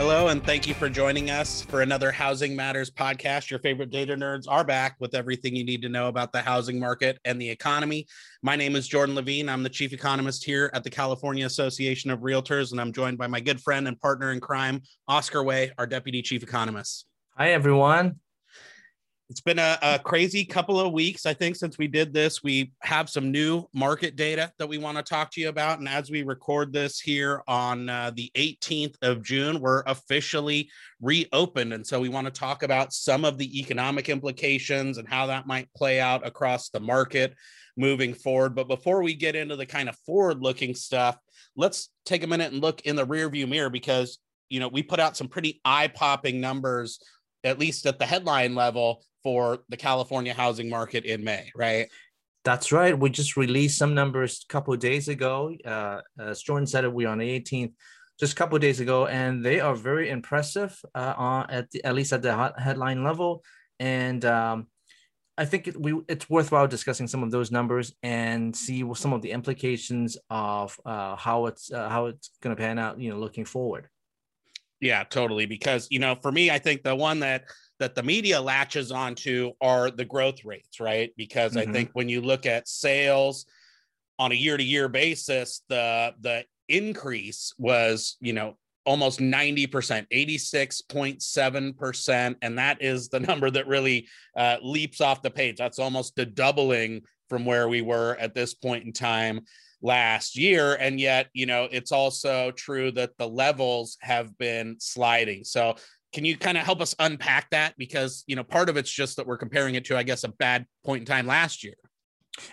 Hello, and thank you for joining us for another Housing Matters podcast. Your favorite data nerds are back with everything you need to know about the housing market and the economy. My name is Jordan Levine. I'm the chief economist here at the California Association of Realtors, and I'm joined by my good friend and partner in crime, Oscar Wei, our deputy chief economist. Hi, everyone it's been a, a, crazy couple of weeks, I think, since we did this. We have some new market data that we want to talk to you about. And as we record this here on uh, the 18th of June, we're officially reopened. And so we want to talk about some of the economic implications and how that might play out across the market moving forward. But before we get into the kind of forward looking stuff, let's take a minute and look in the rearview mirror because, you know, we put out some pretty eye popping numbers at least at the headline level for the California housing market in May, right? That's right. We just released some numbers a couple of days ago. Uh, as Jordan said, it we on the 18th, just a couple of days ago, and they are very impressive uh, on at the, at least at the headline level. And um, I think it, we it's worthwhile discussing some of those numbers and see some of the implications of uh, how it's uh, how it's going to pan out. You know, looking forward. Yeah, totally. Because you know, for me, I think the one that that the media latches onto are the growth rates, right? Because mm-hmm. I think when you look at sales on a year-to-year basis, the the increase was, you know, almost 90%, 86.7%. And that is the number that really uh, leaps off the page. That's almost a doubling from where we were at this point in time last year. And yet, you know, it's also true that the levels have been sliding. So can you kind of help us unpack that because you know part of it's just that we're comparing it to i guess a bad point in time last year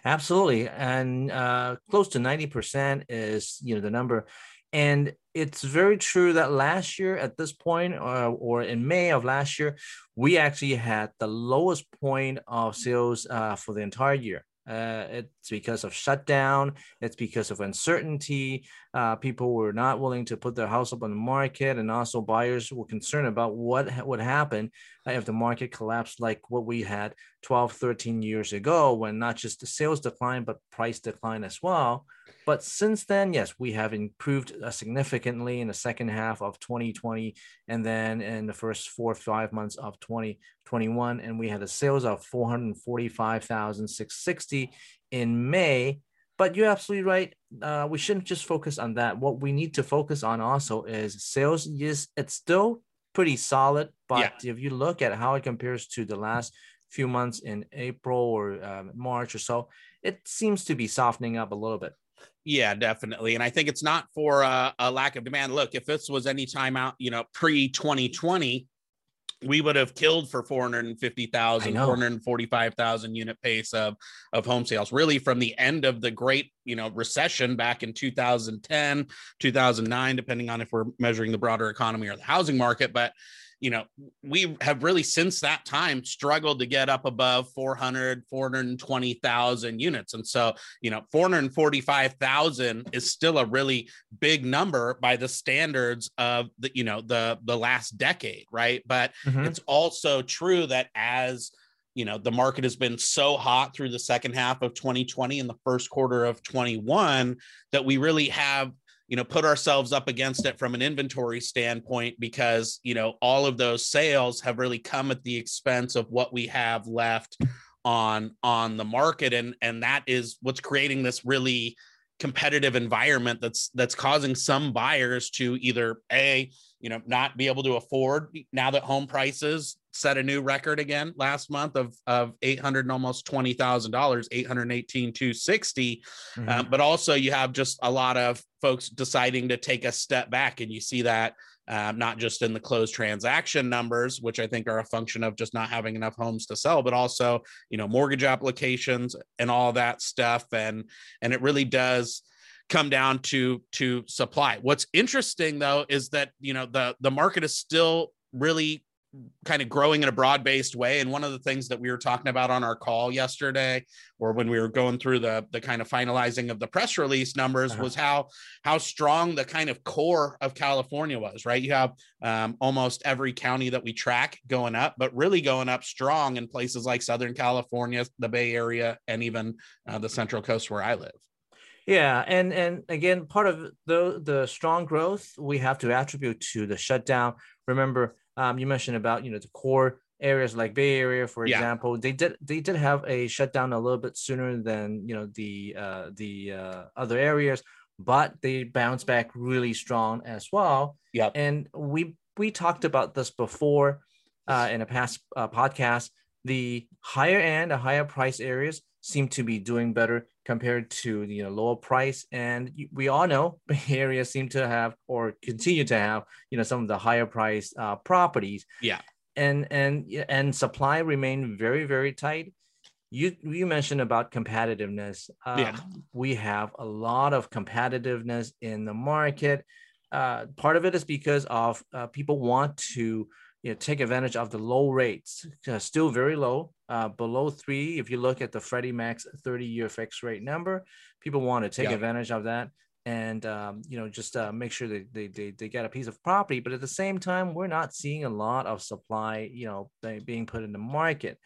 absolutely and uh, close to 90% is you know the number and it's very true that last year at this point uh, or in may of last year we actually had the lowest point of sales uh, for the entire year uh, it's because of shutdown. It's because of uncertainty. Uh, people were not willing to put their house up on the market, and also buyers were concerned about what ha- would happen if the market collapsed like what we had 12, 13 years ago, when not just the sales decline, but price decline as well. But since then, yes, we have improved uh, significantly in the second half of 2020 and then in the first four or five months of 2021. And we had a sales of 445,660 in May. But you're absolutely right. Uh, we shouldn't just focus on that. What we need to focus on also is sales. Yes, it's still pretty solid. But yeah. if you look at how it compares to the last few months in April or uh, March or so, it seems to be softening up a little bit. Yeah, definitely. And I think it's not for uh, a lack of demand. Look, if this was any time out, you know, pre 2020, we would have killed for 450,000, 445,000 unit pace of, of home sales, really from the end of the great, you know, recession back in 2010, 2009, depending on if we're measuring the broader economy or the housing market. But you know, we have really since that time struggled to get up above 400, 420,000 units. And so, you know, 445,000 is still a really big number by the standards of the, you know, the, the last decade. Right. But mm-hmm. it's also true that as, you know, the market has been so hot through the second half of 2020 and the first quarter of 21 that we really have you know put ourselves up against it from an inventory standpoint because you know all of those sales have really come at the expense of what we have left on on the market. And and that is what's creating this really competitive environment that's that's causing some buyers to either a you know not be able to afford now that home prices set a new record again last month of of 800 and almost twenty thousand dollars 818 260 mm-hmm. um, but also you have just a lot of folks deciding to take a step back and you see that um, not just in the closed transaction numbers which i think are a function of just not having enough homes to sell but also you know mortgage applications and all that stuff and and it really does come down to to supply. What's interesting though is that you know the the market is still really kind of growing in a broad-based way. And one of the things that we were talking about on our call yesterday or when we were going through the the kind of finalizing of the press release numbers uh-huh. was how how strong the kind of core of California was right? You have um, almost every county that we track going up but really going up strong in places like Southern California the Bay Area and even uh, the Central Coast where I live yeah, and and again, part of the the strong growth we have to attribute to the shutdown. Remember, um, you mentioned about you know the core areas like Bay Area, for yeah. example. They did they did have a shutdown a little bit sooner than you know the uh, the uh, other areas, but they bounced back really strong as well. Yeah, and we we talked about this before uh, in a past uh, podcast. The higher end, the higher price areas seem to be doing better compared to the you know, lower price. And we all know Bay Area seem to have or continue to have you know some of the higher price uh, properties. Yeah, and and and supply remain very very tight. You you mentioned about competitiveness. Um, yeah, we have a lot of competitiveness in the market. Uh, part of it is because of uh, people want to you know, take advantage of the low rates, uh, still very low, uh, below three. If you look at the Freddie Mac's 30 year fixed rate number, people want to take yeah. advantage of that and um, you know just uh, make sure that they, they, they get a piece of property but at the same time we're not seeing a lot of supply you know being put in the market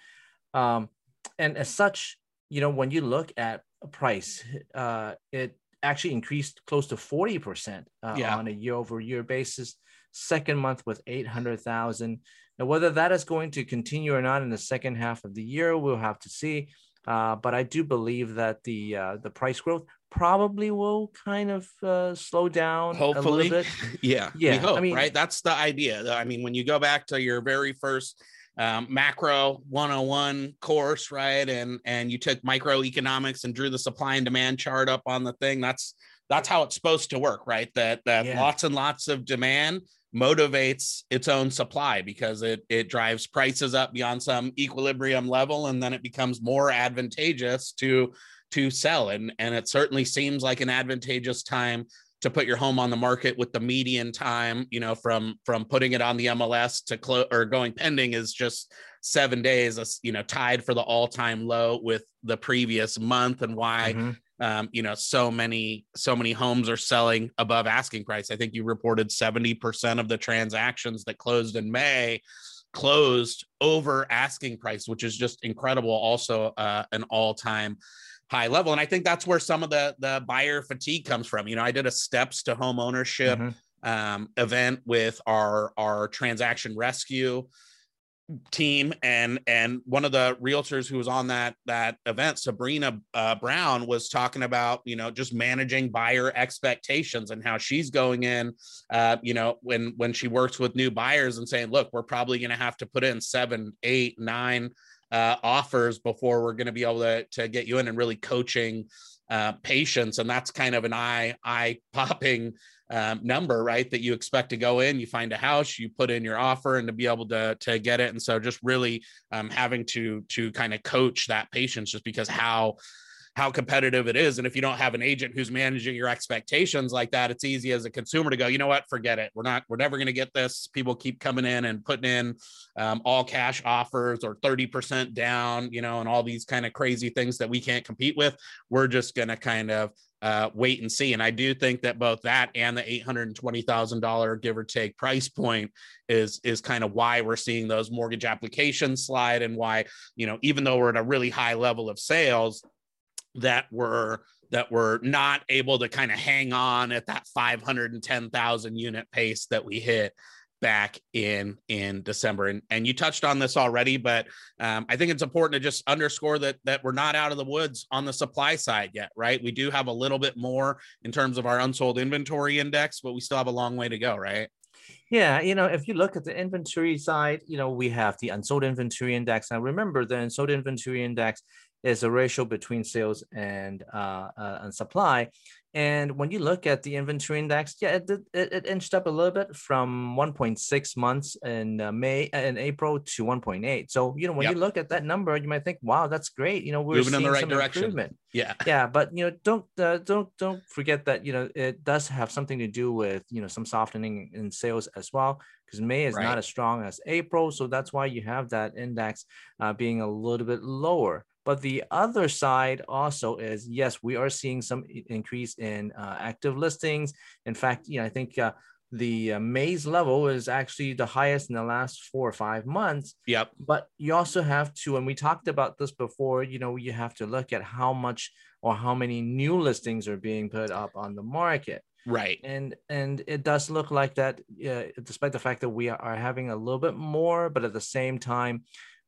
um, and as such you know when you look at a price uh, it actually increased close to 40% uh, yeah. on a year over year basis second month with 800,000. Now, whether that is going to continue or not in the second half of the year, we'll have to see. Uh, but I do believe that the uh, the price growth probably will kind of uh, slow down hopefully yeah yeah hope, i mean right that's the idea i mean when you go back to your very first um, macro 101 course right and and you took microeconomics and drew the supply and demand chart up on the thing that's that's how it's supposed to work right that that yeah. lots and lots of demand motivates its own supply because it it drives prices up beyond some equilibrium level and then it becomes more advantageous to to sell. And and it certainly seems like an advantageous time to put your home on the market with the median time you know from from putting it on the MLS to close or going pending is just 7 days you know tied for the all-time low with the previous month and why mm-hmm um, you know so many so many homes are selling above asking price. I think you reported 70% of the transactions that closed in may closed over asking price which is just incredible also uh, an all-time high level. And i think that's where some of the the buyer fatigue comes from. You know i did a steps to home ownership mm-hmm. um, event with our our transaction rescue team and and one of the realtors who was on that that event sabrina uh, brown was talking about you know just managing buyer expectations and how she's going in uh, you know when when she works with new buyers and saying look we're probably going to have to put in seven eight nine uh, offers before we're going to be able to, to get you in and really coaching uh, patience. And that's kind of an eye eye popping um, number, right? That you expect to go in, you find a house, you put in your offer, and to be able to to get it. And so, just really um, having to to kind of coach that patience, just because how how competitive it is. And if you don't have an agent who's managing your expectations like that, it's easy as a consumer to go, you know what, forget it. We're not, we're never going to get this. People keep coming in and putting in um, all cash offers or 30% down, you know, and all these kind of crazy things that we can't compete with. We're just going to kind of uh, wait and see. And I do think that both that and the eight hundred and twenty thousand dollar give or take price point is is kind of why we're seeing those mortgage applications slide, and why you know even though we're at a really high level of sales, that we're that we're not able to kind of hang on at that five hundred and ten thousand unit pace that we hit back in in December. And and you touched on this already, but um, I think it's important to just underscore that that we're not out of the woods on the supply side yet, right? We do have a little bit more in terms of our unsold inventory index, but we still have a long way to go, right? Yeah, you know, if you look at the inventory side, you know, we have the unsold inventory index. Now, remember, the unsold inventory index is a ratio between sales and uh, uh, and supply. And when you look at the inventory index, yeah, it, it, it inched up a little bit from 1.6 months in uh, May and April to 1.8. So, you know, when yep. you look at that number, you might think, wow, that's great. You know, we're moving in the right direction. Improvement. Yeah. Yeah. But, you know, don't, uh, don't, don't forget that, you know, it does have something to do with, you know, some softening in sales as well, because May is right. not as strong as April. So that's why you have that index uh, being a little bit lower. But the other side also is yes, we are seeing some increase in uh, active listings. In fact, you know, I think uh, the uh, May's level is actually the highest in the last four or five months. Yep. But you also have to, and we talked about this before, you know, you have to look at how much or how many new listings are being put up on the market. Right. And and it does look like that, uh, despite the fact that we are having a little bit more, but at the same time,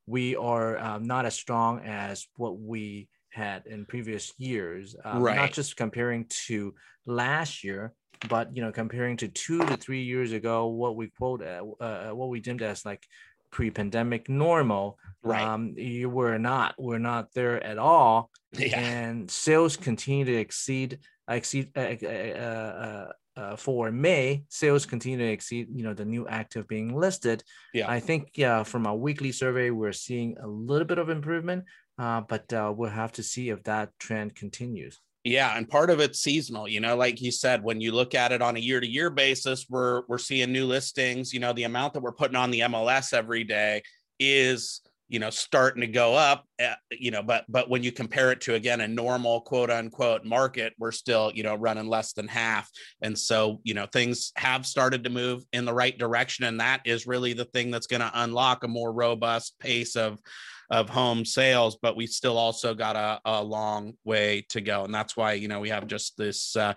we are um, not as strong as what we had in previous years. Um, right. Not just comparing to last year, but you know, comparing to two to three years ago, what we quote, uh, uh, what we deemed as like pre-pandemic normal. Right. Um, you were not, we're not there at all. Yeah. And sales continue to exceed, exceed, uh, uh, uh for May, sales continue to exceed, you know, the new active being listed. Yeah, I think yeah, from our weekly survey, we're seeing a little bit of improvement, uh, but uh, we'll have to see if that trend continues. Yeah, and part of it's seasonal. You know, like you said, when you look at it on a year-to-year basis, we're we're seeing new listings. You know, the amount that we're putting on the MLS every day is you know starting to go up eh, you know but but when you compare it to again a normal quote unquote market we're still you know running less than half. And so you know things have started to move in the right direction and that is really the thing that's going to unlock a more robust pace of of home sales but we still also got a, a long way to go. And that's why you know we have just this uh,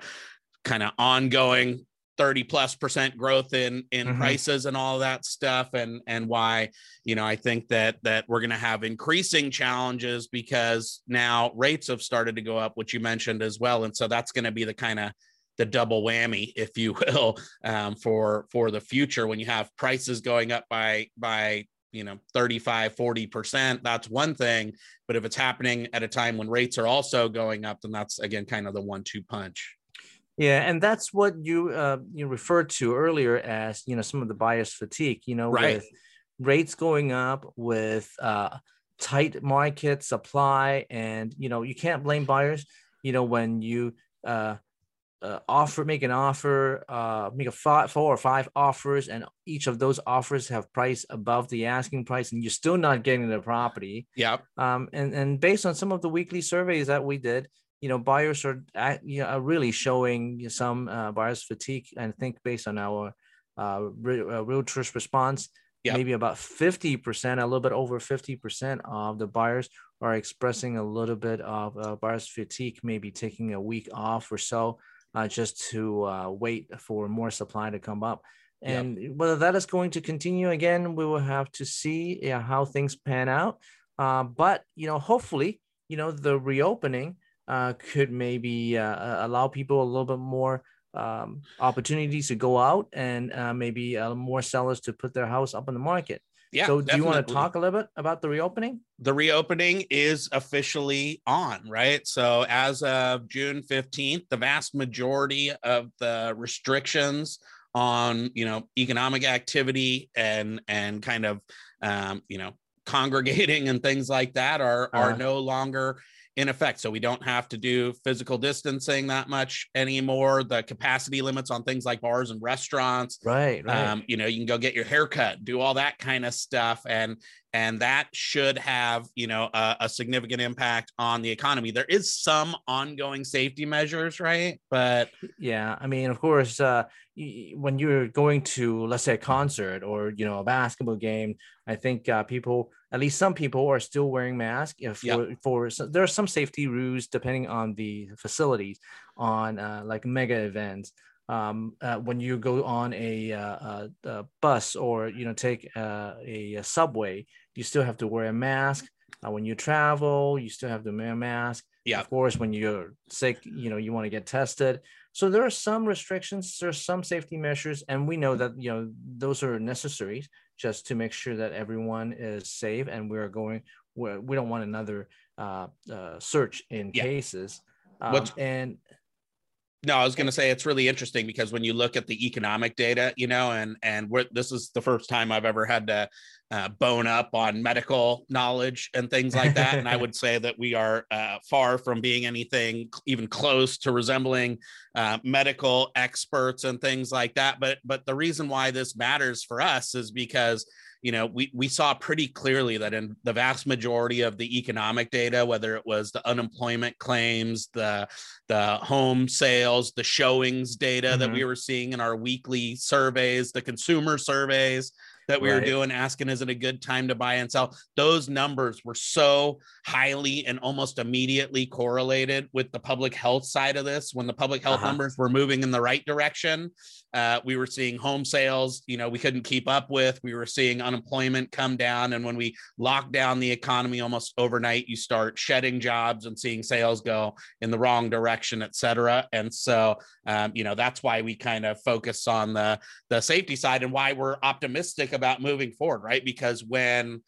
kind of ongoing 30 plus percent growth in in mm-hmm. prices and all that stuff and and why you know i think that that we're going to have increasing challenges because now rates have started to go up which you mentioned as well and so that's going to be the kind of the double whammy if you will um, for for the future when you have prices going up by by you know 35 40% that's one thing but if it's happening at a time when rates are also going up then that's again kind of the one two punch yeah, and that's what you uh, you referred to earlier as you know some of the buyer's fatigue. You know, right. with rates going up, with uh, tight market supply, and you know you can't blame buyers. You know when you uh, uh, offer make an offer, uh, make a five, four or five offers, and each of those offers have price above the asking price, and you're still not getting the property. Yeah. Um, and and based on some of the weekly surveys that we did, you know buyers are you know, are really showing some uh, buyers fatigue and I think based on our uh, re- uh, realtors response yep. maybe about 50% a little bit over 50% of the buyers are expressing a little bit of uh, buyers fatigue maybe taking a week off or so uh, just to uh, wait for more supply to come up and yep. whether that is going to continue again we will have to see yeah, how things pan out uh, but you know hopefully you know the reopening uh, could maybe uh, uh, allow people a little bit more um, opportunities to go out and uh, maybe uh, more sellers to put their house up on the market. Yeah. So, do definitely. you want to talk a little bit about the reopening? The reopening is officially on, right? So, as of June 15th, the vast majority of the restrictions on, you know, economic activity and and kind of, um, you know, congregating and things like that are are uh, no longer in effect. So we don't have to do physical distancing that much anymore. The capacity limits on things like bars and restaurants. Right. right. Um, you know, you can go get your hair cut, do all that kind of stuff. And and that should have you know a, a, significant impact on the economy there is some ongoing safety measures right but yeah i mean of course uh, when you're going to let's say a concert or you know a basketball game i think uh, people at least some people are still wearing masks for, yep. for so there are some safety rules depending on the facilities on uh, like mega events um, uh, when you go on a, uh, a, a, bus or you know take uh, a, a, subway, you still have to wear a mask. Uh, when you travel, you still have to wear a mask. Yeah. Of course, when you're sick, you know you want to get tested. So there are some restrictions, there are some safety measures, and we know that you know those are necessary just to make sure that everyone is safe, and we are going. We're, we don't want another uh, uh, surge in yeah. cases. Um, and No, I was going to say it's really interesting because when you look at the economic data, you know, and and we're, this is the first time I've ever had to uh, bone up on medical knowledge and things like that. and I would say that we are uh, far from being anything even close to resembling uh, medical experts and things like that. But but the reason why this matters for us is because you know, we, we saw pretty clearly that in the vast majority of the economic data, whether it was the unemployment claims, the, the home sales, the showings data mm-hmm. that we were seeing in our weekly surveys, the consumer surveys, that we right. were doing, asking, is it a good time to buy and sell? Those numbers were so highly and almost immediately correlated with the public health side of this. When the public health uh-huh. numbers were moving in the right direction, uh, we were seeing home sales, you know, we couldn't keep up with. We were seeing unemployment come down. And when we locked down the economy almost overnight, you start shedding jobs and seeing sales go in the wrong direction, et cetera. And so, um, you know, that's why we kind of focus on the, the safety side and why we're optimistic about moving forward, right? Because when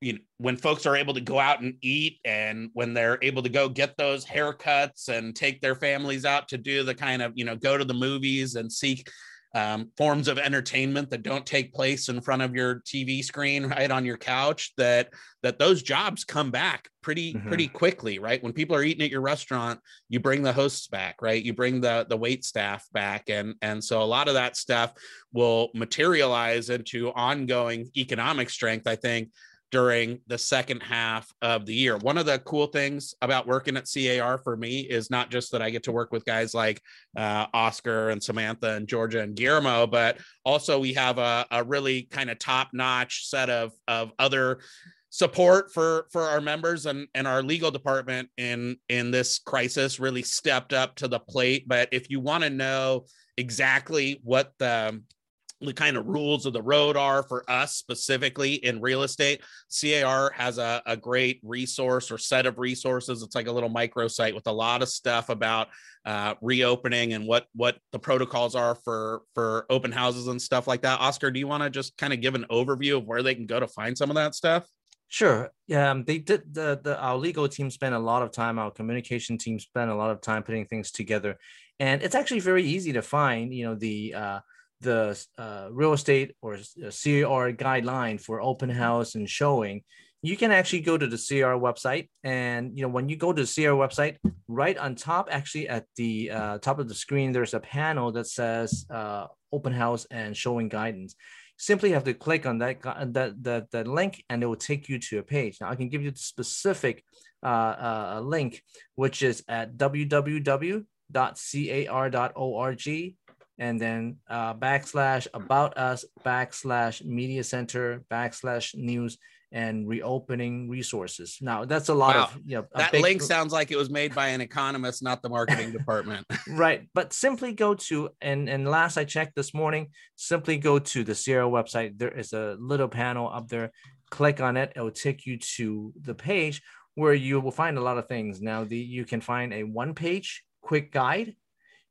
you know when folks are able to go out and eat and when they're able to go get those haircuts and take their families out to do the kind of you know go to the movies and seek um, forms of entertainment that don't take place in front of your TV screen right on your couch that that those jobs come back pretty mm-hmm. pretty quickly right when people are eating at your restaurant you bring the hosts back right you bring the the wait staff back and and so a lot of that stuff will materialize into ongoing economic strength I think during the second half of the year. One of the cool things about working at CAR for me is not just that I get to work with guys like uh, Oscar and Samantha and Georgia and Guillermo, but also we have a, a really kind of top notch set of, of other support for for our members and and our legal department in in this crisis really stepped up to the plate but if you want to know exactly what the the kind of rules of the road are for us specifically in real estate. CAR has a, a great resource or set of resources. It's like a little microsite with a lot of stuff about uh, reopening and what what the protocols are for for open houses and stuff like that. Oscar, do you want to just kind of give an overview of where they can go to find some of that stuff? Sure. Yeah, um, they did. The, the our legal team spent a lot of time. Our communication team spent a lot of time putting things together, and it's actually very easy to find. You know the uh, the uh, real estate or CR guideline for open house and showing, you can actually go to the CR website. And you know, when you go to the CR website, right on top, actually at the uh, top of the screen, there's a panel that says uh, open house and showing guidance. Simply have to click on that that that, that link, and it will take you to a page. Now, I can give you the specific uh, uh, link, which is at www.car.org and then uh, backslash about us backslash media center backslash news and reopening resources. Now that's a lot wow. of you know that big... link sounds like it was made by an economist, not the marketing department. right, but simply go to and and last I checked this morning, simply go to the Sierra website. There is a little panel up there. Click on it; it will take you to the page where you will find a lot of things. Now the you can find a one page quick guide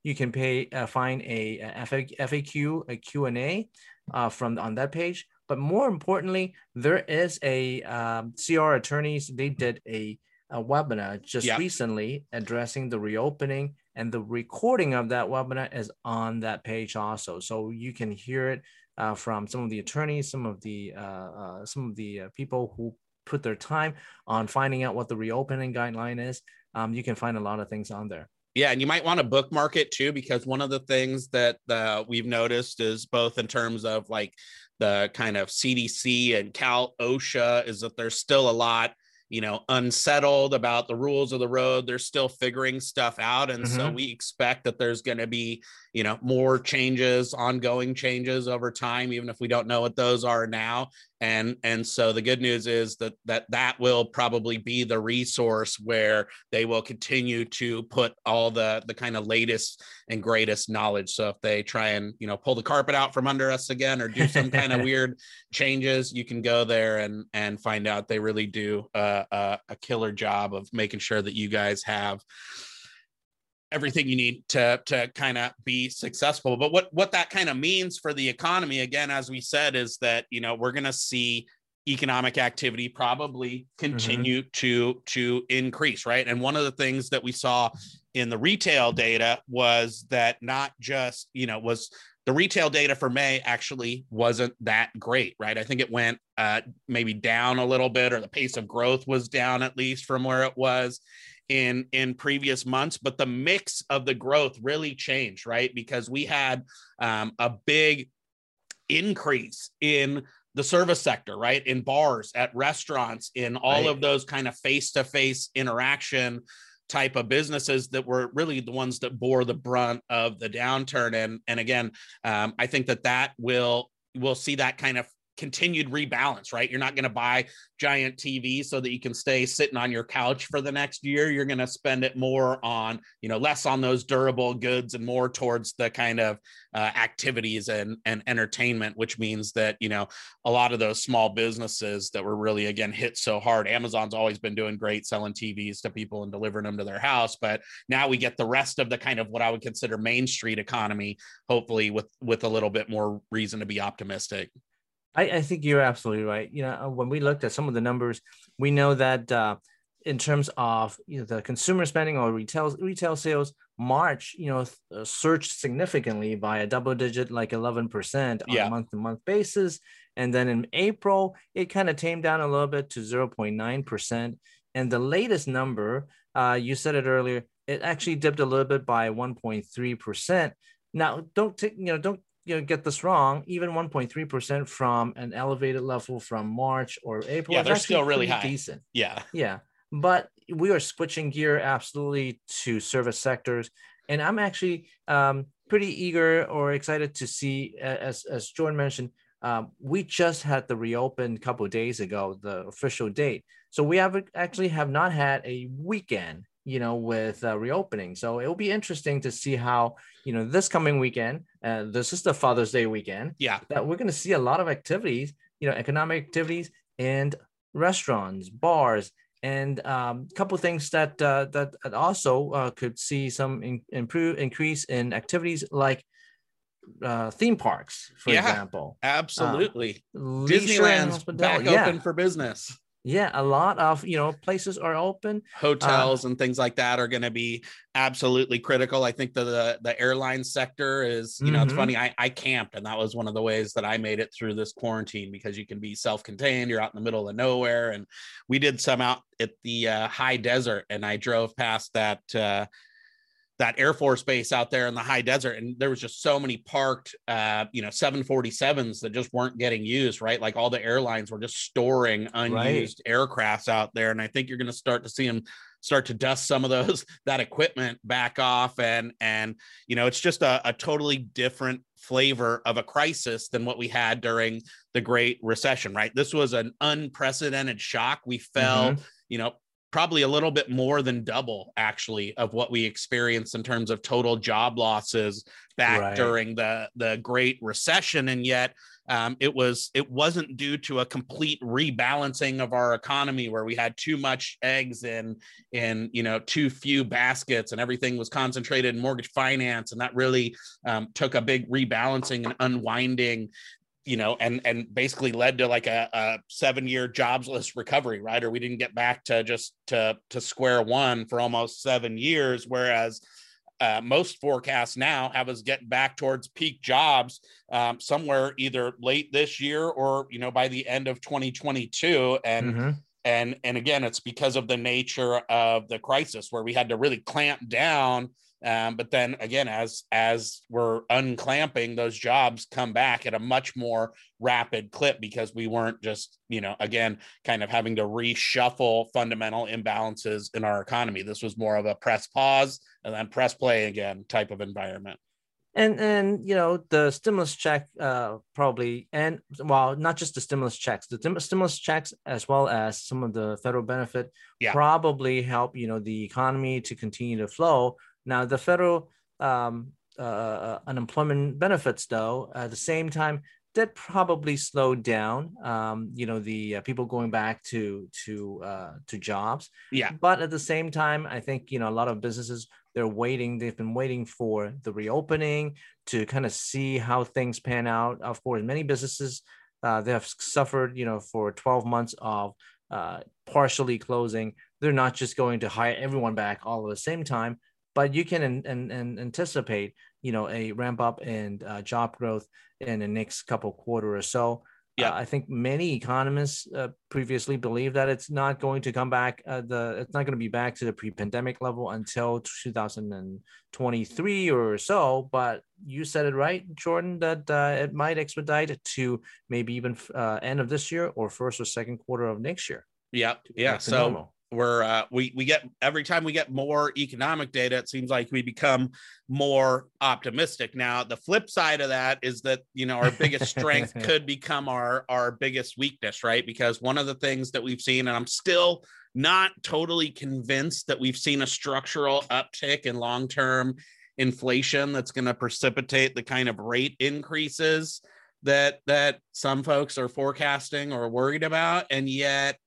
you can pay uh, find a, a FAQ, a Q&A uh, from on that page. But more importantly, there is a um, CR attorneys. They did a, a webinar just yep. recently addressing the reopening, and the recording of that webinar is on that page also. So you can hear it uh, from some of the attorneys, some of the uh, uh, some of the uh, people who put their time on finding out what the reopening guideline is. Um, you can find a lot of things on there. Yeah, and you might want to bookmark it too, because one of the things that uh, we've noticed is both in terms of like the kind of CDC and Cal OSHA is that there's still a lot you know unsettled about the rules of the road they're still figuring stuff out and mm-hmm. so we expect that there's going to be you know more changes ongoing changes over time even if we don't know what those are now and and so the good news is that that that will probably be the resource where they will continue to put all the the kind of latest and greatest knowledge. So if they try and you know pull the carpet out from under us again or do some kind of weird changes you can go there and and find out. They really do uh, a, a killer job of making sure that you guys have everything you need to to kind of be successful but what what that kind of means for the economy again as we said is that you know we're going to see economic activity probably continue mm-hmm. to to increase right and one of the things that we saw in the retail data was that not just you know was the retail data for May actually wasn't that great, right? I think it went uh, maybe down a little bit, or the pace of growth was down at least from where it was in in previous months. But the mix of the growth really changed, right? Because we had um, a big increase in the service sector, right? In bars, at restaurants, in all right. of those kind of face to face interaction type of businesses that were really the ones that bore the brunt of the downturn. And and again, um, I think that that will we'll see that kind of continued rebalance, right? You're not going to buy giant TV so that you can stay sitting on your couch for the next year. You're going to spend it more on, you know, less on those durable goods and more towards the kind of uh, activities and and entertainment, which means that you know a lot of those small businesses that were really again hit so hard. Amazon's always been doing great selling TVs to people and delivering them to their house, but now we get the rest of the kind of what I would consider Main Street economy, hopefully with with a little bit more reason to be optimistic. I, I, think you're absolutely right. You know, when we looked at some of the numbers, we know that uh, in terms of you know the consumer spending or retail retail sales, March you know uh, surged significantly by a double digit, like 11 percent on yeah. a month to month basis, and then in April it kind of tamed down a little bit to 0.9 percent, and the latest number, uh, you said it earlier, it actually dipped a little bit by 1.3 percent. Now, don't take you know don't you know, get this wrong, even 1.3% from an elevated level from March or April. Yeah, they're still really high. Decent. Yeah. Yeah. But we are switching gear absolutely to service sectors. And I'm actually um, pretty eager or excited to see, as, as Jordan mentioned, um, we just had the reopen a couple days ago, the official date. So we have actually have not had a weekend you know, with uh, reopening. So it will be interesting to see how, you know, this coming weekend, uh, this is the Father's Day weekend. Yeah. That we're going to see a lot of activities, you know, economic activities and restaurants, bars, and a um, couple things that uh, that also uh, could see some in, improve increase in activities like uh, theme parks, for yeah, example. Absolutely. Uh, Disneyland's back yeah. open for business yeah a lot of you know places are open hotels uh, and things like that are going to be absolutely critical i think the, the, the airline sector is you mm-hmm. know it's mm-hmm. funny I, I camped and that was one of the ways that i made it through this quarantine because you can be self-contained you're out in the middle of nowhere and we did some out at the uh, high desert and i drove past that uh, that Air Force base out there in the high desert. And there was just so many parked, uh, you know, 747s that just weren't getting used, right? Like all the airlines were just storing unused right. aircrafts out there. And I think you're going to start to see them start to dust some of those, that equipment back off. And, and, you know, it's just a, a totally different flavor of a crisis than what we had during the Great Recession, right? This was an unprecedented shock. We fell, mm-hmm. you know, probably a little bit more than double actually of what we experienced in terms of total job losses back right. during the the great recession and yet um, it was it wasn't due to a complete rebalancing of our economy where we had too much eggs in in you know too few baskets and everything was concentrated in mortgage finance and that really um, took a big rebalancing and unwinding you know, and and basically led to like a, a seven year jobsless recovery, right? Or we didn't get back to just to to square one for almost seven years, whereas uh, most forecasts now have us getting back towards peak jobs um, somewhere either late this year or you know by the end of 2022 and mm-hmm. and and again it's because of the nature of the crisis where we had to really clamp down um, but then again, as as we're unclamping, those jobs come back at a much more rapid clip because we weren't just, you know, again, kind of having to reshuffle fundamental imbalances in our economy. This was more of a press pause and then press play again type of environment. And and you know the stimulus check uh, probably and well not just the stimulus checks the stimulus checks as well as some of the federal benefit yeah. probably help you know the economy to continue to flow now, the federal um, uh, uh, unemployment benefits, though, at the same time, that probably slowed down. Um, you know, the uh, people going back to to uh, to jobs. Yeah. But at the same time, I think you know a lot of businesses they're waiting. They've been waiting for the reopening to kind of see how things pan out. Of course, many businesses uh, they have suffered, you know, for 12 months of uh, partially closing. They're not just going to hire everyone back all at the same time but you can and and and anticipate you know a ramp up in uh, job growth in the next couple quarter or so yeah, uh, I think many economists uh, previously believed that it's not going to come back. Uh, the it's not going to be back to the pre-pandemic level until 2023 or so. But you said it right, Jordan, that uh, it might expedite to maybe even uh, end of this year or first or second quarter of next year. Yeah, yeah. So normal we're uh, we we get every time we get more economic data it seems like we become more optimistic. Now the flip side of that is that you know our biggest strength could become our our biggest weakness right? Because one of the things that we've seen and i'm still not totally convinced that we've seen a structural uptick in long-term inflation that's going to precipitate the kind of rate increases that that some folks are forecasting or worried about and yet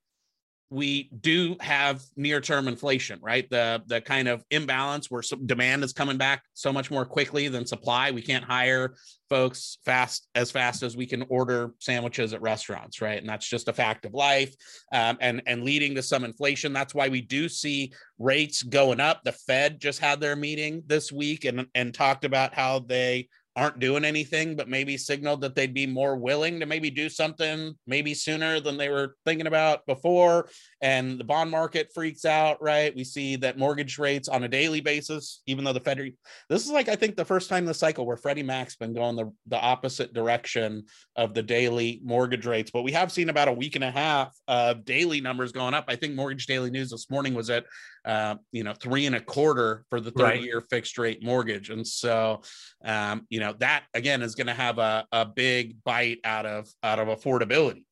we do have near-term inflation, right? The the kind of imbalance where demand is coming back so much more quickly than supply. We can't hire folks fast as fast as we can order sandwiches at restaurants, right? And that's just a fact of life, um, and and leading to some inflation. That's why we do see rates going up. The Fed just had their meeting this week and and talked about how they aren't doing anything, but maybe signaled that they'd be more willing to maybe do something maybe sooner than they were thinking about before. And the bond market freaks out, right? We see that mortgage rates on a daily basis, even though the Fed, this is like, I think, the first time in the cycle where Freddie Mac's been going the, the opposite direction of the daily mortgage rates. But we have seen about a week and a half of daily numbers going up. I think Mortgage Daily News this morning was at uh, you know, three and a quarter for the 30 right. year fixed rate mortgage. And so, um, you know, that again is going to have a, a big bite out of, out of affordability.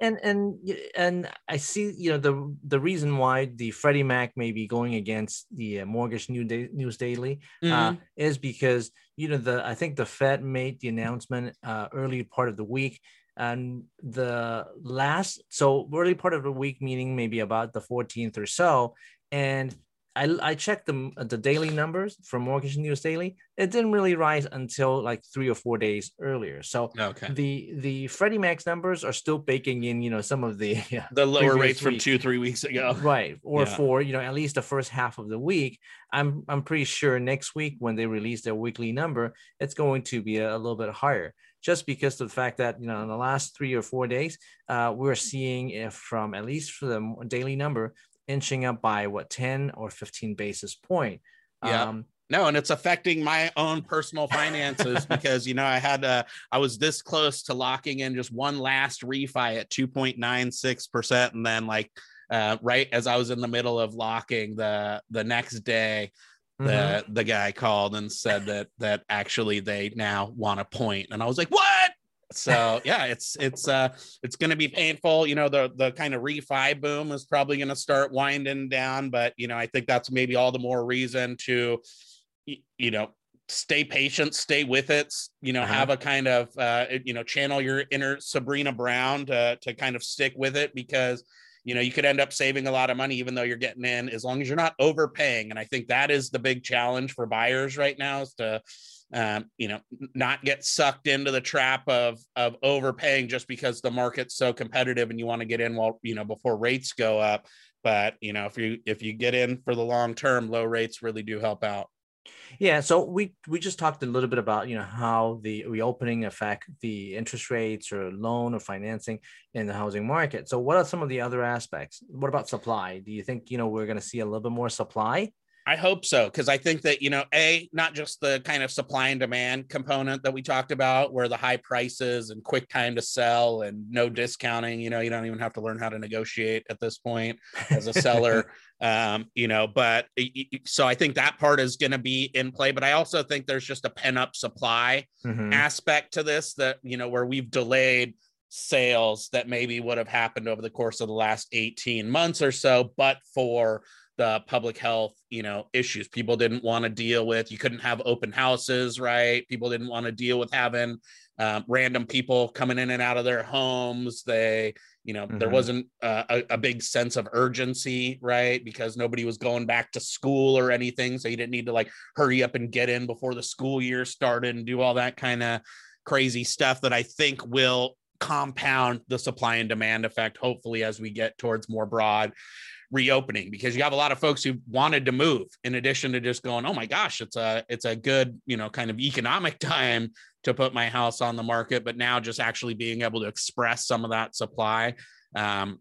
And, and, and I see, you know, the, the reason why the Freddie Mac may be going against the uh, mortgage news daily uh, mm-hmm. uh, is because, you know, the, I think the Fed made the announcement uh, early part of the week and the last so early part of the week meaning maybe about the 14th or so and I, I checked the, the daily numbers from Mortgage News Daily. It didn't really rise until like three or four days earlier. So okay. the the Freddie Mac's numbers are still baking in, you know, some of the the lower rates week. from two three weeks ago, right? Or yeah. for you know at least the first half of the week. I'm I'm pretty sure next week when they release their weekly number, it's going to be a, a little bit higher just because of the fact that you know in the last three or four days uh, we're seeing if from at least for the daily number inching up by what 10 or 15 basis point. Yeah. Um, no, and it's affecting my own personal finances because you know I had uh I was this close to locking in just one last refi at 2.96%. And then like uh right as I was in the middle of locking the the next day, the mm-hmm. the guy called and said that that actually they now want a. And I was like, what? So yeah it's it's uh it's going to be painful you know the the kind of refi boom is probably going to start winding down but you know i think that's maybe all the more reason to you know stay patient stay with it you know uh-huh. have a kind of uh you know channel your inner sabrina brown to to kind of stick with it because you know you could end up saving a lot of money even though you're getting in as long as you're not overpaying and i think that is the big challenge for buyers right now is to um, you know, not get sucked into the trap of of overpaying just because the market's so competitive and you want to get in while you know before rates go up. But you know, if you if you get in for the long term, low rates really do help out. Yeah, so we we just talked a little bit about you know how the reopening affect the interest rates or loan or financing in the housing market. So what are some of the other aspects? What about supply? Do you think you know we're going to see a little bit more supply I hope so because I think that you know, a not just the kind of supply and demand component that we talked about, where the high prices and quick time to sell and no discounting. You know, you don't even have to learn how to negotiate at this point as a seller. um, you know, but so I think that part is going to be in play. But I also think there's just a pent up supply mm-hmm. aspect to this that you know where we've delayed sales that maybe would have happened over the course of the last 18 months or so, but for the public health you know issues. People didn't want to deal with you couldn't have open houses right? People didn't want to deal with having um, random people coming in and out of their homes. They you know mm-hmm. there wasn't a, a, big sense of urgency right? Because nobody was going back to school or anything. So you didn't need to like hurry up and get in before the school year started and do all that kind of crazy stuff that i think will compound the supply and demand effect hopefully as we get towards more broad reopening because you have a lot of folks who wanted to move in addition to just going oh my gosh it's a it's a good you know kind of economic time to put my house on the market but now just actually being able to express some of that supply um,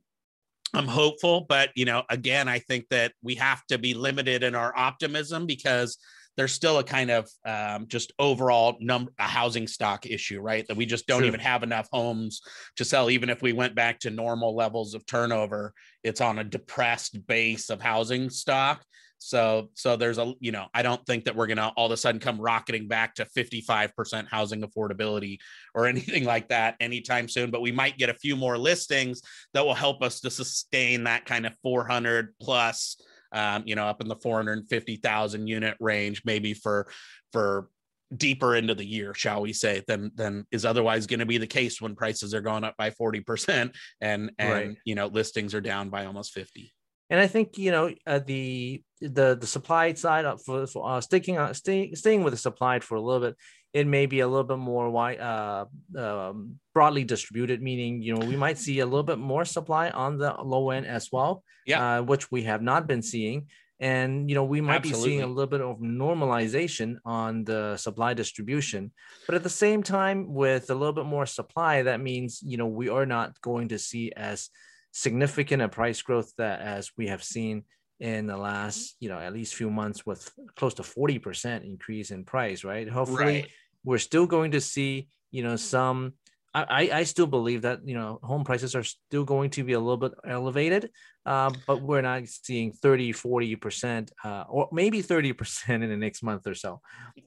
i'm hopeful but you know again i think that we have to be limited in our optimism because there's still a kind of um, just overall number a housing stock issue, right? That we just don't sure. even have enough homes to sell. Even if we went back to normal levels of turnover, it's on a depressed base of housing stock. So, so there's a, you know, I don't think that we're going to all of a sudden come rocketing back to 55% housing affordability or anything like that anytime soon, but we might get a few more listings that will help us to sustain that kind of 400 plus um, you know, up in the 450,000 unit range, maybe for for deeper into the year, shall we say, than than is otherwise going to be the case when prices are going up by 40% and and right. you know listings are down by almost 50. And I think you know uh, the the the supply side for, for uh, sticking on staying staying with the supply for a little bit it may be a little bit more wide, uh, um, broadly distributed, meaning you know we might see a little bit more supply on the low end as well, yeah, uh, which we have not been seeing, and you know we might Absolutely. be seeing a little bit of normalization on the supply distribution, but at the same time, with a little bit more supply, that means you know we are not going to see as significant a price growth that as we have seen in the last you know at least few months with close to 40% increase in price right? Hopefully right we're still going to see, you know, some. I, I still believe that you know home prices are still going to be a little bit elevated, uh, but we're not seeing 30, 40 percent, uh, or maybe 30 percent in the next month or so.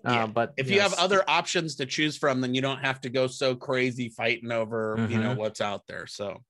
Uh, yeah. But if you, you know, have other options to choose from, then you don't have to go so crazy fighting over mm-hmm. you know mm-hmm. what's out there. So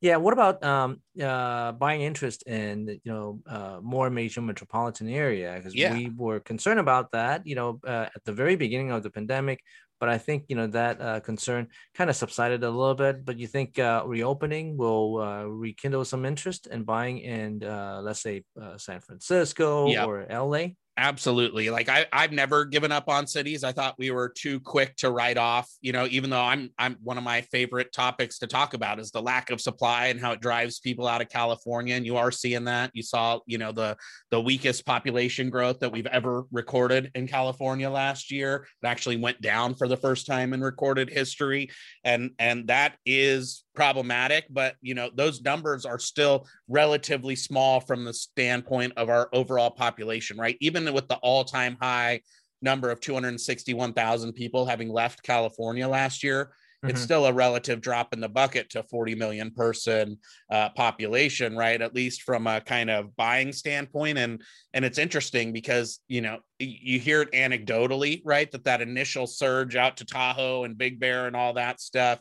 yeah. What about um, uh, buying interest in you know uh, more major metropolitan area? Because yeah. we were concerned about that. You know, uh, at the very beginning of the pandemic, but I think you know that uh, concern kind of subsided a little bit. But you think uh, reopening will uh, rekindle some interest in buying in, uh, let's say, uh, San Francisco yep. or LA? Absolutely. Like I, I've never given up on cities. I thought we were too quick to write off, you know, even though I'm I'm one of my favorite topics to talk about is the lack of supply and how it drives people out of California. And you are seeing that. You saw, you know, the the weakest population growth that we've ever recorded in California last year. It actually went down for the first time in recorded history. And and that is problematic, but you know, those numbers are still relatively small from the standpoint of our overall population, right? Even with the all-time high number of 261,000 people having left California last year, mm-hmm. it's still a relative drop in the bucket to 40 million person uh, population, right? At least from a kind of buying standpoint. And and it's interesting because you know you hear it anecdotally, right? That that initial surge out to Tahoe and Big Bear and all that stuff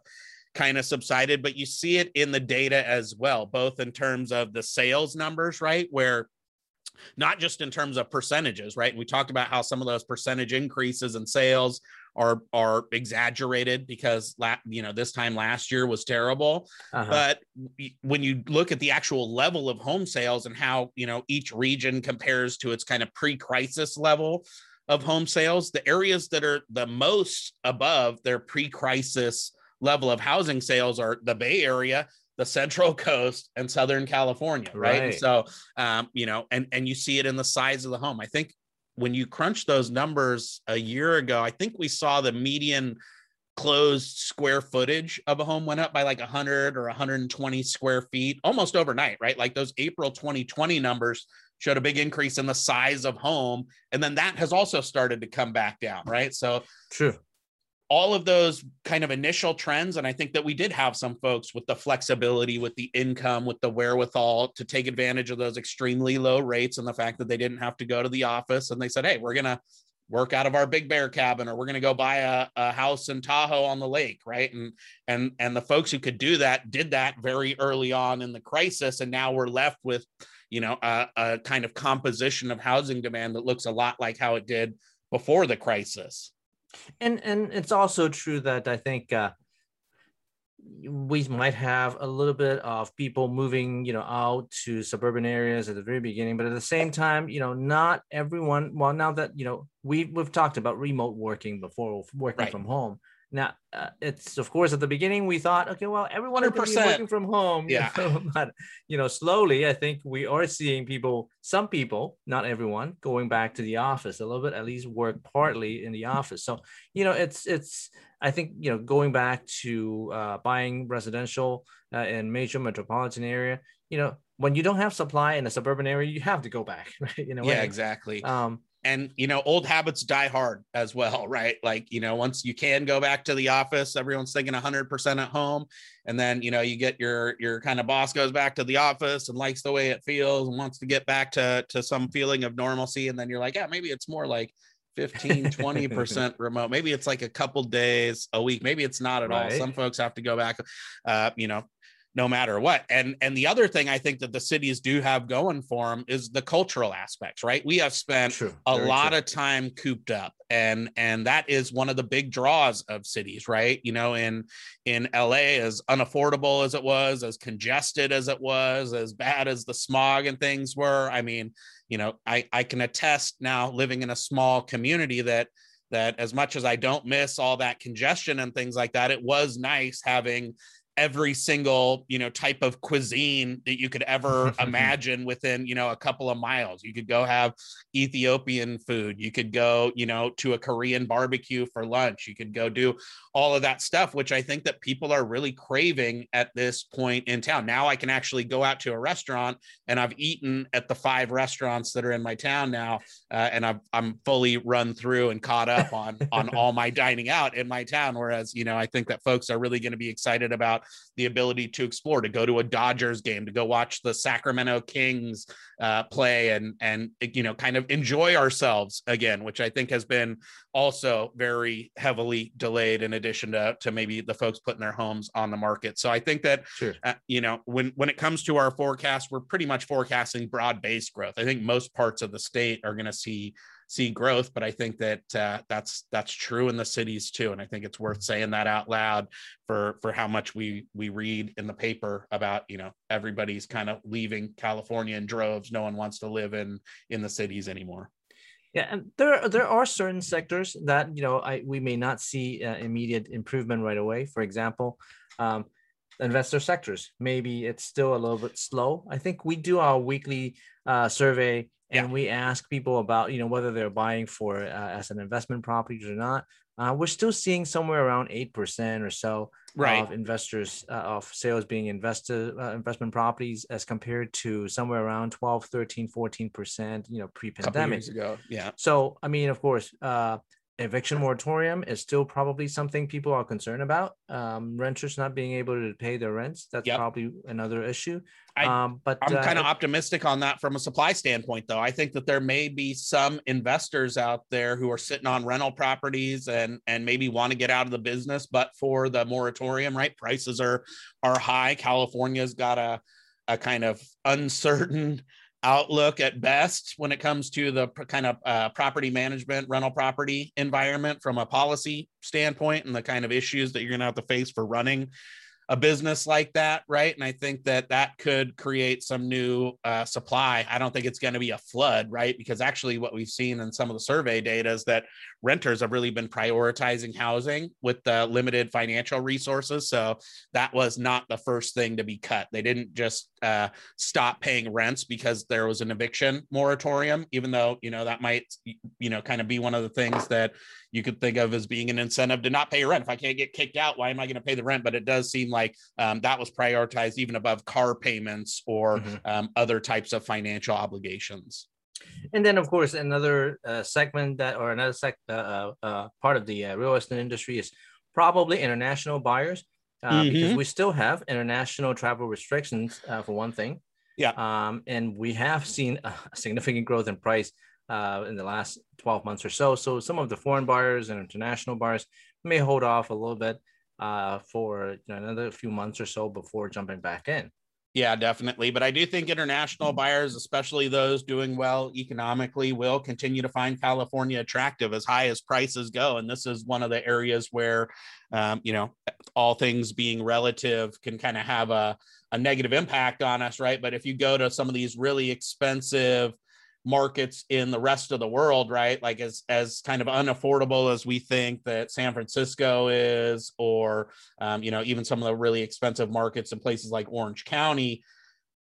kind of subsided, but you see it in the data as well, both in terms of the sales numbers, right? Where not just in terms of percentages, right? And we talked about how some of those percentage increases in sales are are exaggerated because la- you know this time last year was terrible. Uh-huh. But when you look at the actual level of home sales and how you know each region compares to its kind of pre-crisis level of home sales, the areas that are the most above their pre-crisis level of housing sales are the Bay Area, the Central Coast, and Southern California, right? right. So, um, you know, and and you see it in the size of the home. I think when you crunch those numbers a year ago, I think we saw the median closed square footage of a home went up by like 100 or 120 square feet almost overnight, right? Like those April 2020 numbers showed a big increase in the size of home and then that has also started to come back down right so true all of those kind of initial trends and i think that we did have some folks with the flexibility with the income with the wherewithal to take advantage of those extremely low rates and the fact that they didn't have to go to the office and they said hey we're going to work out of our big bear cabin or we're going to go buy a, a house in tahoe on the lake right? And and and the folks who could do that did that very early on in the crisis and now we're left with you know a, a kind of composition of housing demand that looks a lot like how it did before the crisis and and it's also true that I think uh, we might have a little bit of people moving, you know, out to suburban areas at the very beginning, but at the same time, you know, not everyone. Well, now that you know we we've talked about remote working before, working right. from home. Now, uh, it's of course at the beginning we thought, okay, well, everyone is working from home. Yeah. but you know, slowly, I think we are seeing people, some people, not everyone, going back to the office a little bit, at least work partly in the office. So, you know, it's it's. I think you know, going back to uh, buying residential uh, in major metropolitan area, you know, when you don't have supply in a suburban area, you have to go back, right? You know, yeah, exactly. Um, and you know old habits die hard as well right? Like you know once you can go back to the office everyone's thinking 100% at home. And then you know you get your your kind of boss goes back to the office and likes the way it feels and wants to get back to to some feeling of normalcy. And then you're like yeah maybe it's more like 15 20% remote. Maybe it's like a couple days a week. Maybe it's not at right. all some folks have to go back uh, you know no matter what. And and the other thing I think that the cities do have going for them is the cultural aspects, right? We have spent true. a lot true. of time cooped up and and that is one of the big draws of cities, right? You know, in in LA as unaffordable as it was, as congested as it was, as bad as the smog and things were. I mean, you know, I I can attest now living in a small community that that as much as I don't miss all that congestion and things like that, it was nice having every single you know type of cuisine that you could ever imagine within you know a couple of miles. You could go have ethiopian food. You could go you know to a korean barbecue for lunch. You could go do all of that stuff which i think that people are really craving at this point in town. Now i can actually go out to a restaurant and i've eaten at the five restaurants that are in my town now uh, and I've, i'm fully run through and caught up on on all my dining out in my town. Whereas you know i think that folks are really going to be excited about the ability to explore, to go to a Dodgers game, to go watch the Sacramento Kings uh, play, and and you know kind of enjoy ourselves again, which I think has been also very heavily delayed. In addition to to maybe the folks putting their homes on the market, so I think that sure. uh, you know when when it comes to our forecast, we're pretty much forecasting broad based growth. I think most parts of the state are going to see see growth but i think that uh, that's that's true in the cities too and i think it's worth saying that out loud for for how much we we read in the paper about you know everybody's kind of leaving california in droves no one wants to live in in the cities anymore yeah, and there there are certain sectors that you know I we may not see uh, immediate improvement right away. For example, um, investor sectors maybe it's still a little bit slow. I think we do our weekly uh, survey and yeah. we ask people about you know whether they're buying for uh, as an investment property or not uh, we're still seeing somewhere around 8% or so right. of investors uh, of sales being invested uh, investment properties as compared to somewhere around 12 13 14% you know pre-pandemic ago yeah so i mean of course uh, eviction moratorium is still probably something people are concerned about. Um, renters not being able to pay their rents, that's yep. probably another issue. I, um, but I'm uh, kind of optimistic on that from a supply standpoint, though. I think that there may be some investors out there who are sitting on rental properties and and maybe want to get out of the business, but for the moratorium, right? Prices are are high. California's got a a kind of uncertain outlook at best when it comes to the kind of uh, property management rental property environment from a policy standpoint and the kind of issues that you're going to have to face for running a business like that, right? And I think that that could create some new uh, supply. I don't think it's going to be a flood, right? Because actually, what we've seen in some of the survey data is that renters have really been prioritizing housing with the limited financial resources. So that was not the first thing to be cut. They didn't just uh, stop paying rents because there was an eviction moratorium, even though you know that might you know kind of be one of the things that you could think of as being an incentive to not pay rent. If I can't get kicked out, why am I going to pay the rent? But it does seem like um, that was prioritized even above car payments or mm-hmm. um, other types of financial obligations. And then, of course, another uh, segment that, or another sec, uh, uh, uh part of the uh, real estate industry is probably international buyers, uh, mm-hmm. because we still have international travel restrictions for one thing. Yeah. Um, and we have seen a significant growth in price uh, in the last 12 months or so. So some of the foreign buyers and international buyers may hold off a little bit uh, for you know, another few months or so before jumping back in. Yeah, definitely. But I do think international buyers, especially those doing well economically, will continue to find California attractive as high as prices go. And this is one of the areas where, um, you know, all things being relative can kind of have a, a negative impact on us, right? But if you go to some of these really expensive, markets in the rest of the world, right? Like as as kind of unaffordable as we think that San Francisco is, or um, you know, even some of the really expensive markets in places like Orange County.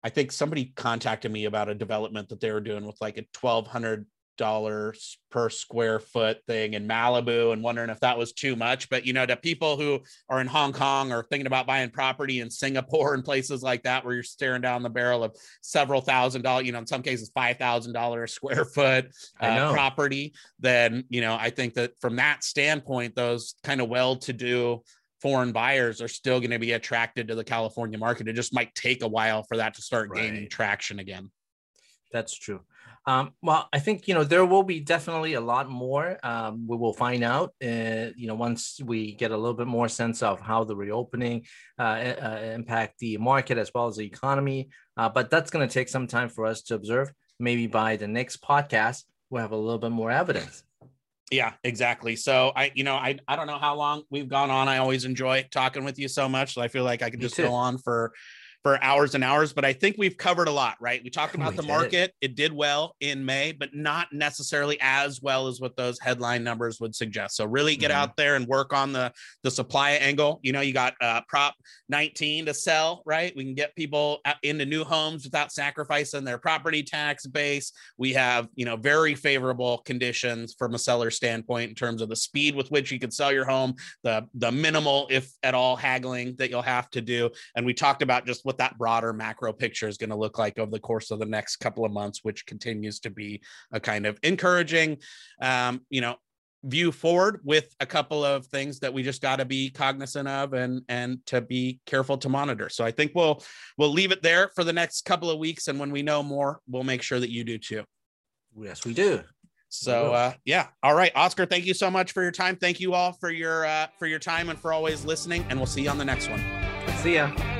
I think somebody contacted me about a development that they were doing with like a twelve hundred dollars per square foot thing in Malibu and wondering if that was too much. But you know, to people who are in Hong Kong or thinking about buying property in Singapore and places like that, where you're staring down the barrel of several thousand dollars, you know, in some cases five thousand dollars a square foot uh, property, then you know, I think that from that standpoint, those kind of well-to-do foreign buyers are still going to be attracted to the California market. It just might take a while for that to start right. gaining traction again. That's true. Um, well, I think you know there will be definitely a lot more. Um, we will find out, uh, you know, once we get a little bit more sense of how the reopening uh, uh, impact the market as well as the economy. Uh, but that's going to take some time for us to observe. Maybe by the next podcast, we'll have a little bit more evidence. Yeah, exactly. So I, you know, I I don't know how long we've gone on. I always enjoy talking with you so much. So I feel like I could just go on for for hours and hours, but I think we've covered a lot, right? We talked about we the market. It. it did well in May, but not necessarily as well as what those headline numbers would suggest. So really get mm-hmm. out there and work on the the supply angle. You know, you got uh, Prop 19 to sell, right? We can get people into new homes without sacrificing their property tax base. We have, you know, very favorable conditions from a seller standpoint in terms of the speed with which you can sell your home, the the minimal, if at all, haggling that you'll have to do. And we talked about just what what that broader macro picture is going to look like over the course of the next couple of months, which continues to be a kind of encouraging, um, you know, view forward with a couple of things that we just got to be cognizant of and and to be careful to monitor. So I think we'll we'll leave it there for the next couple of weeks, and when we know more, we'll make sure that you do too. Yes, we do. So uh, yeah, all right, Oscar. Thank you so much for your time. Thank you all for your uh, for your time and for always listening. And we'll see you on the next one. See ya.